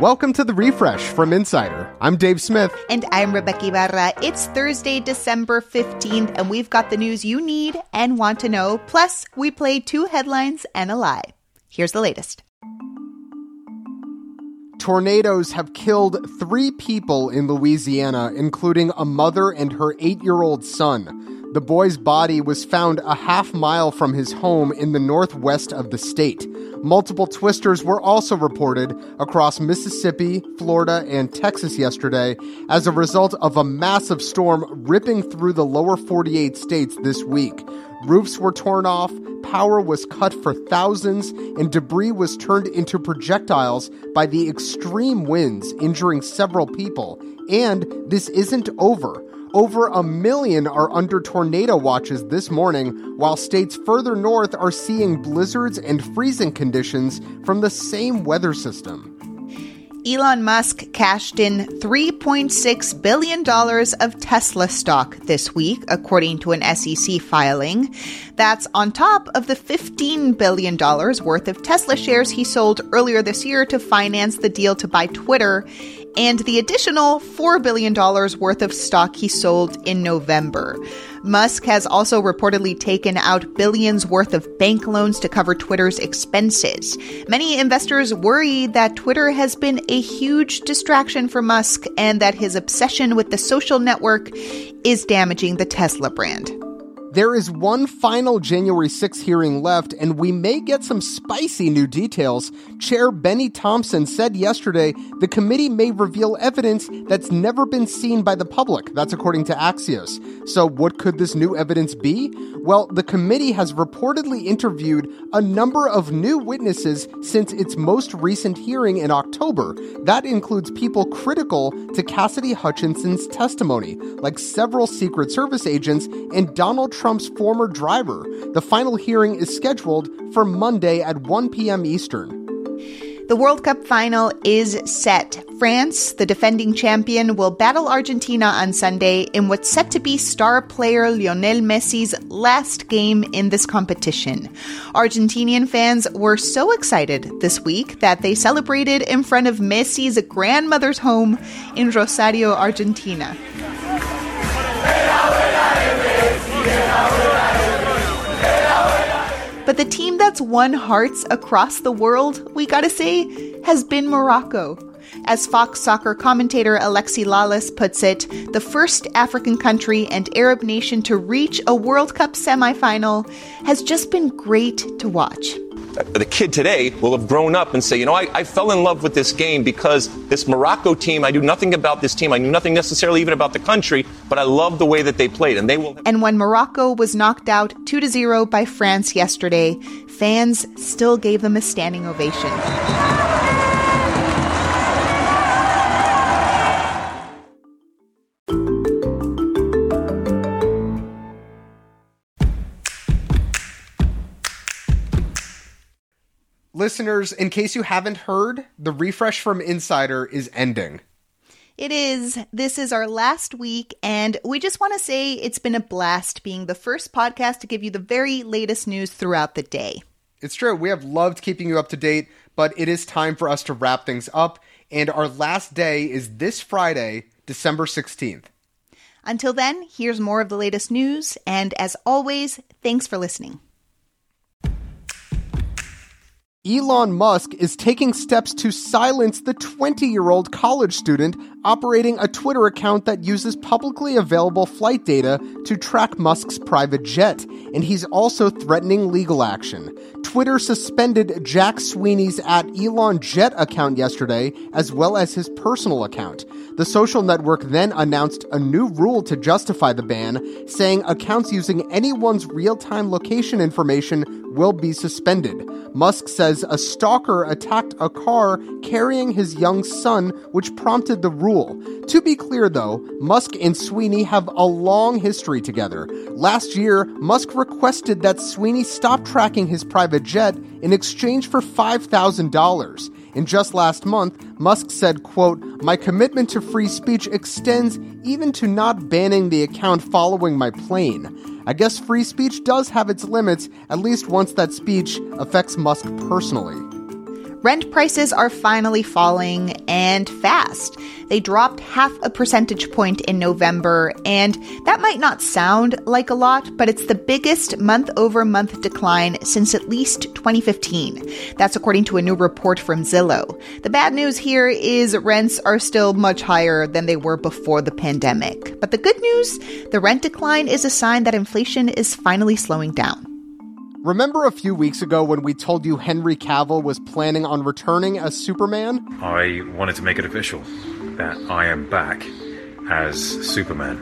Welcome to the refresh from Insider. I'm Dave Smith. And I'm Rebeca Ibarra. It's Thursday, December 15th, and we've got the news you need and want to know. Plus, we play two headlines and a lie. Here's the latest. Tornadoes have killed three people in Louisiana, including a mother and her eight year old son. The boy's body was found a half mile from his home in the northwest of the state. Multiple twisters were also reported across Mississippi, Florida, and Texas yesterday as a result of a massive storm ripping through the lower 48 states this week. Roofs were torn off, power was cut for thousands, and debris was turned into projectiles by the extreme winds, injuring several people. And this isn't over. Over a million are under tornado watches this morning, while states further north are seeing blizzards and freezing conditions from the same weather system. Elon Musk cashed in $3.6 billion of Tesla stock this week, according to an SEC filing. That's on top of the $15 billion worth of Tesla shares he sold earlier this year to finance the deal to buy Twitter and the additional $4 billion worth of stock he sold in November. Musk has also reportedly taken out billions worth of bank loans to cover Twitter's expenses. Many investors worry that Twitter has been a huge distraction for Musk and that his obsession with the social network is damaging the Tesla brand. There is one final January 6 hearing left, and we may get some spicy new details. Chair Bennie Thompson said yesterday the committee may reveal evidence that's never been seen by the public. That's according to Axios. So, what could this new evidence be? Well, the committee has reportedly interviewed a number of new witnesses since its most recent hearing in October. That includes people critical to Cassidy Hutchinson's testimony, like several Secret Service agents and Donald Trump's former driver. The final hearing is scheduled for Monday at 1 p.m. Eastern. The World Cup final is set. France, the defending champion, will battle Argentina on Sunday in what's set to be star player Lionel Messi's last game in this competition. Argentinian fans were so excited this week that they celebrated in front of Messi's grandmother's home in Rosario, Argentina. But the team that's won hearts across the world, we gotta say, has been Morocco. As Fox soccer commentator Alexi Lalas puts it, the first African country and Arab nation to reach a World Cup semifinal has just been great to watch the kid today will have grown up and say, you know, I, I, fell in love with this game because this Morocco team, I knew nothing about this team. I knew nothing necessarily even about the country, but I love the way that they played. And they will. And when Morocco was knocked out 2 to 0 by France yesterday, fans still gave them a standing ovation. Listeners, in case you haven't heard, the refresh from Insider is ending. It is. This is our last week, and we just want to say it's been a blast being the first podcast to give you the very latest news throughout the day. It's true. We have loved keeping you up to date, but it is time for us to wrap things up, and our last day is this Friday, December 16th. Until then, here's more of the latest news, and as always, thanks for listening. Elon Musk is taking steps to silence the 20 year old college student operating a Twitter account that uses publicly available flight data to track Musk's private jet, and he's also threatening legal action. Twitter suspended Jack Sweeney's at Elon Jet account yesterday, as well as his personal account. The social network then announced a new rule to justify the ban, saying accounts using anyone's real time location information will be suspended. Musk says a stalker attacked a car carrying his young son, which prompted the rule. To be clear, though, Musk and Sweeney have a long history together. Last year, Musk requested that Sweeney stop tracking his private jet in exchange for $5,000. And just last month, Musk said, quote, My commitment to free speech extends even to not banning the account following my plane. I guess free speech does have its limits, at least once that speech affects Musk personally. Rent prices are finally falling and fast. They dropped half a percentage point in November, and that might not sound like a lot, but it's the biggest month over month decline since at least 2015. That's according to a new report from Zillow. The bad news here is rents are still much higher than they were before the pandemic. But the good news the rent decline is a sign that inflation is finally slowing down. Remember a few weeks ago when we told you Henry Cavill was planning on returning as Superman? I wanted to make it official that I am back as Superman.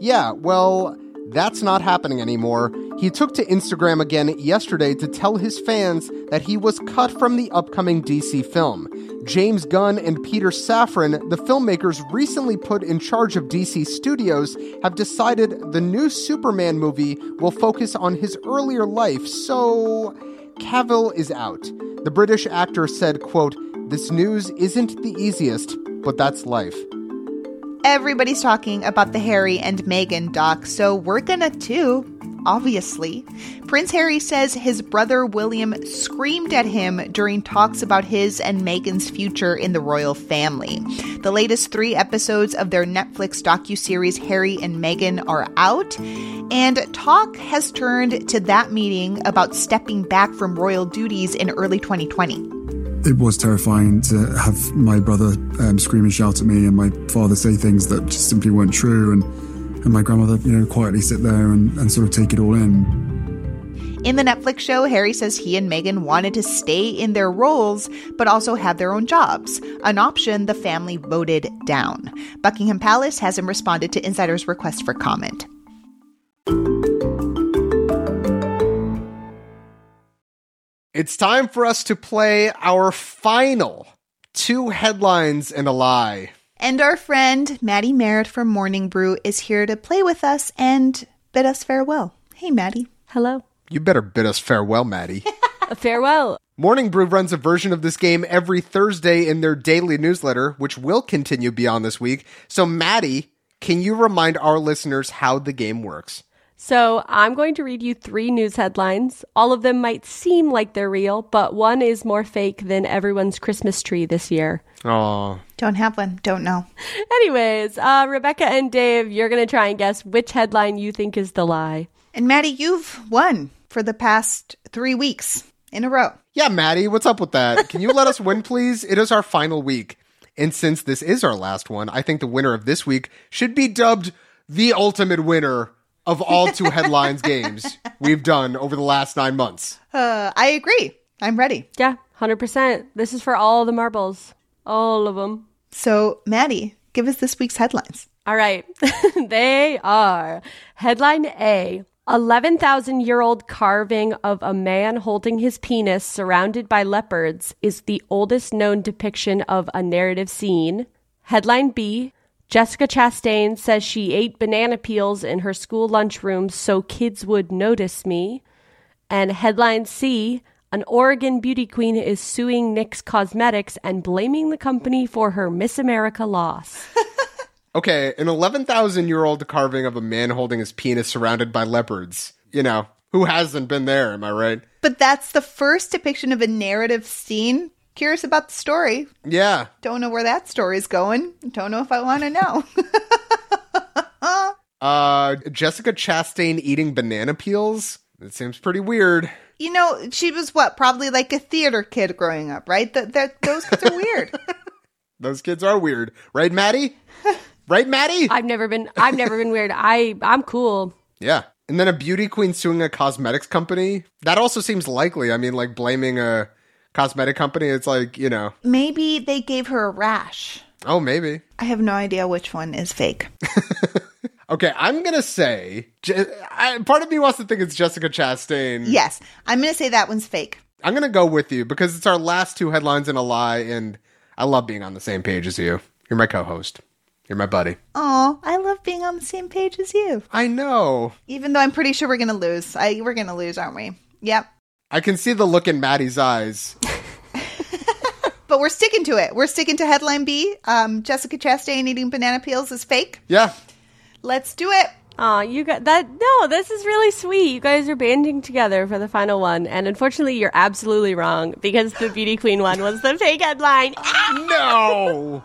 Yeah, well, that's not happening anymore. He took to Instagram again yesterday to tell his fans that he was cut from the upcoming DC film. James Gunn and Peter Safran, the filmmakers recently put in charge of DC Studios, have decided the new Superman movie will focus on his earlier life, so Cavill is out. The British actor said, quote, "This news isn't the easiest, but that's life." Everybody's talking about the Harry and Meghan doc, so we're gonna too, obviously. Prince Harry says his brother William screamed at him during talks about his and Meghan's future in the royal family. The latest three episodes of their Netflix docu-series Harry and Meghan are out, and talk has turned to that meeting about stepping back from royal duties in early 2020 it was terrifying to have my brother um, scream and shout at me and my father say things that just simply weren't true and, and my grandmother you know quietly sit there and, and sort of take it all in in the Netflix show, Harry says he and Meghan wanted to stay in their roles, but also have their own jobs, an option the family voted down. Buckingham Palace hasn't responded to insiders' request for comment. It's time for us to play our final two headlines and a lie. And our friend Maddie Merritt from Morning Brew is here to play with us and bid us farewell. Hey, Maddie. Hello. You better bid us farewell, Maddie. farewell. Morning Brew runs a version of this game every Thursday in their daily newsletter, which will continue beyond this week. So, Maddie, can you remind our listeners how the game works? So I'm going to read you three news headlines. All of them might seem like they're real, but one is more fake than everyone's Christmas tree this year. Oh. Don't have one. Don't know. Anyways, uh, Rebeca and Dave, you're going to try and guess which headline you think is the lie. And Maddie, you've won for the past three weeks in a row. Yeah, Maddie, what's up with that? Can you let us win, please? It is our final week. And since this is our last one, I think the winner of this week should be dubbed the ultimate winner of all two headlines games we've done over the last nine months. Uh, I agree. I'm ready. Yeah, 100%. This is for all the marbles, all of them. So, Maddie, give us this week's headlines. All right. they are Headline A 11,000 year old carving of a man holding his penis surrounded by leopards is the oldest known depiction of a narrative scene. Headline B Jessica Chastain says she ate banana peels in her school lunchroom so kids would notice me. And headline C An Oregon beauty queen is suing NYX Cosmetics and blaming the company for her Miss America loss. okay, an 11,000 year old carving of a man holding his penis surrounded by leopards. You know, who hasn't been there, am I right? But that's the first depiction of a narrative scene curious about the story. Yeah. Don't know where that story's going. Don't know if I want to know. uh, Jessica Chastain eating banana peels? It seems pretty weird. You know, she was what? Probably like a theater kid growing up, right? That that those kids are weird. those kids are weird, right, Maddie? right, Maddie? I've never been. I've never been weird. I I'm cool. Yeah. And then a beauty queen suing a cosmetics company. That also seems likely. I mean, like blaming a cosmetic company. It's like, you know. Maybe they gave her a rash. Oh, maybe. I have no idea which one is fake. okay, I'm to say, I, part of me wants to think it's Jessica Chastain. Yes, I'm to say that one's fake. I'm to go with you because it's our last two headlines in a lie, and I love being on the same page as you. You're my co host. You're my buddy. Oh, I love being on the same page as you. I know. Even though I'm pretty sure we're to lose. I, we're to lose, aren't we? Yep. I can see the look in Maddie's eyes. but we're sticking to it. We're sticking to headline B. Um, Jessica Chastain eating banana peels is fake. Yeah. Let's do it. Aw, you got that. No, this is really sweet. You guys are banding together for the final one. And unfortunately, you're absolutely wrong because the Beauty Queen one was the fake headline. No!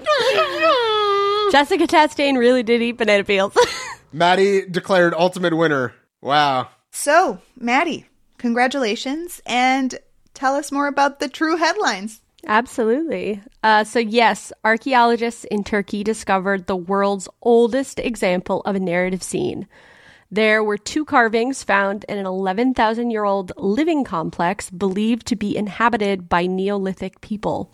Jessica Chastain really did eat banana peels. Maddie declared ultimate winner. Wow. So, Maddie, congratulations and tell us more about the true headlines. Absolutely. Uh, so, yes, archaeologists in Turkey discovered the world's oldest example of a narrative scene. There were two carvings found in an 11,000 year old living complex believed to be inhabited by Neolithic people.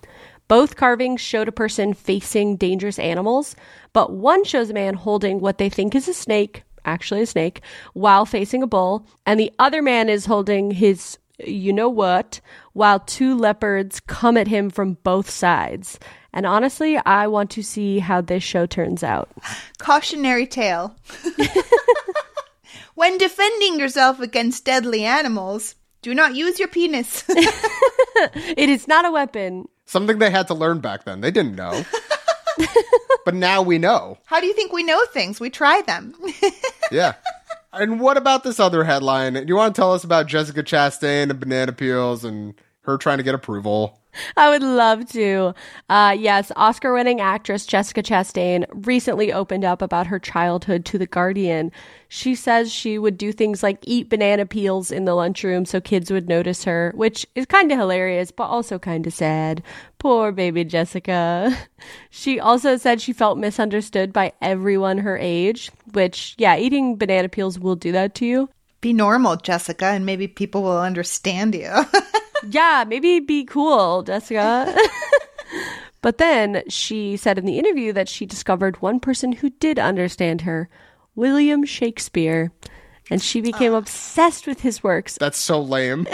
Both carvings showed a person facing dangerous animals, but one shows a man holding what they think is a snake, actually a snake, while facing a bull, and the other man is holding his you know what, while two leopards come at him from both sides. And honestly, I want to see how this show turns out. Cautionary tale. when defending yourself against deadly animals, do not use your penis. It is not a weapon. Something they had to learn back then. They didn't know. but now we know. How do you think we know things? We try them. Yeah. And what about this other headline? Do you want to tell us about Jessica Chastain and banana peels and her trying to get approval? I would love to. Uh, yes, Oscar winning actress Jessica Chastain recently opened up about her childhood to The Guardian. She says she would do things like eat banana peels in the lunchroom so kids would notice her, which is kind of hilarious, but also kind of sad. Poor baby Jessica. She also said she felt misunderstood by everyone her age, which, yeah, eating banana peels will do that to you. Be normal, Jessica, and maybe people will understand you. yeah, maybe be cool, Jessica. but then she said in the interview that she discovered one person who did understand her William Shakespeare. And she became ah. obsessed with his works. That's so lame.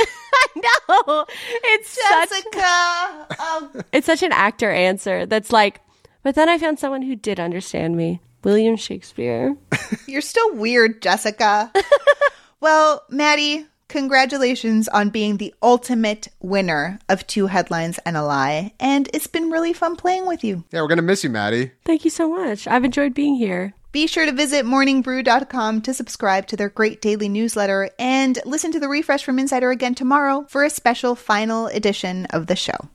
no, it's such Jessica! Oh, it's such an actor answer that's like, but then I found someone who did understand me. William Shakespeare. you're still weird, Jessica. well, Maddie, congratulations on being the ultimate winner of two headlines and a lie. And it's been really fun playing with you. Yeah, we're going to miss you, Maddie. Thank you so much. I've enjoyed being here. Be sure to visit morningbrew.com to subscribe to their great daily newsletter and listen to the refresh from Insider again tomorrow for a special final edition of the show.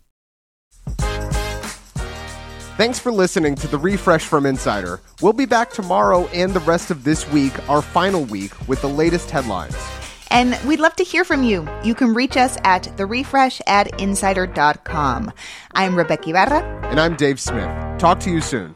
Thanks for listening to the refresh from Insider. We'll be back tomorrow and the rest of this week, our final week, with the latest headlines. And we'd love to hear from you. You can reach us at therefresh at insider.com. I'm Rebeca Ibarra. And I'm Dave Smith. Talk to you soon.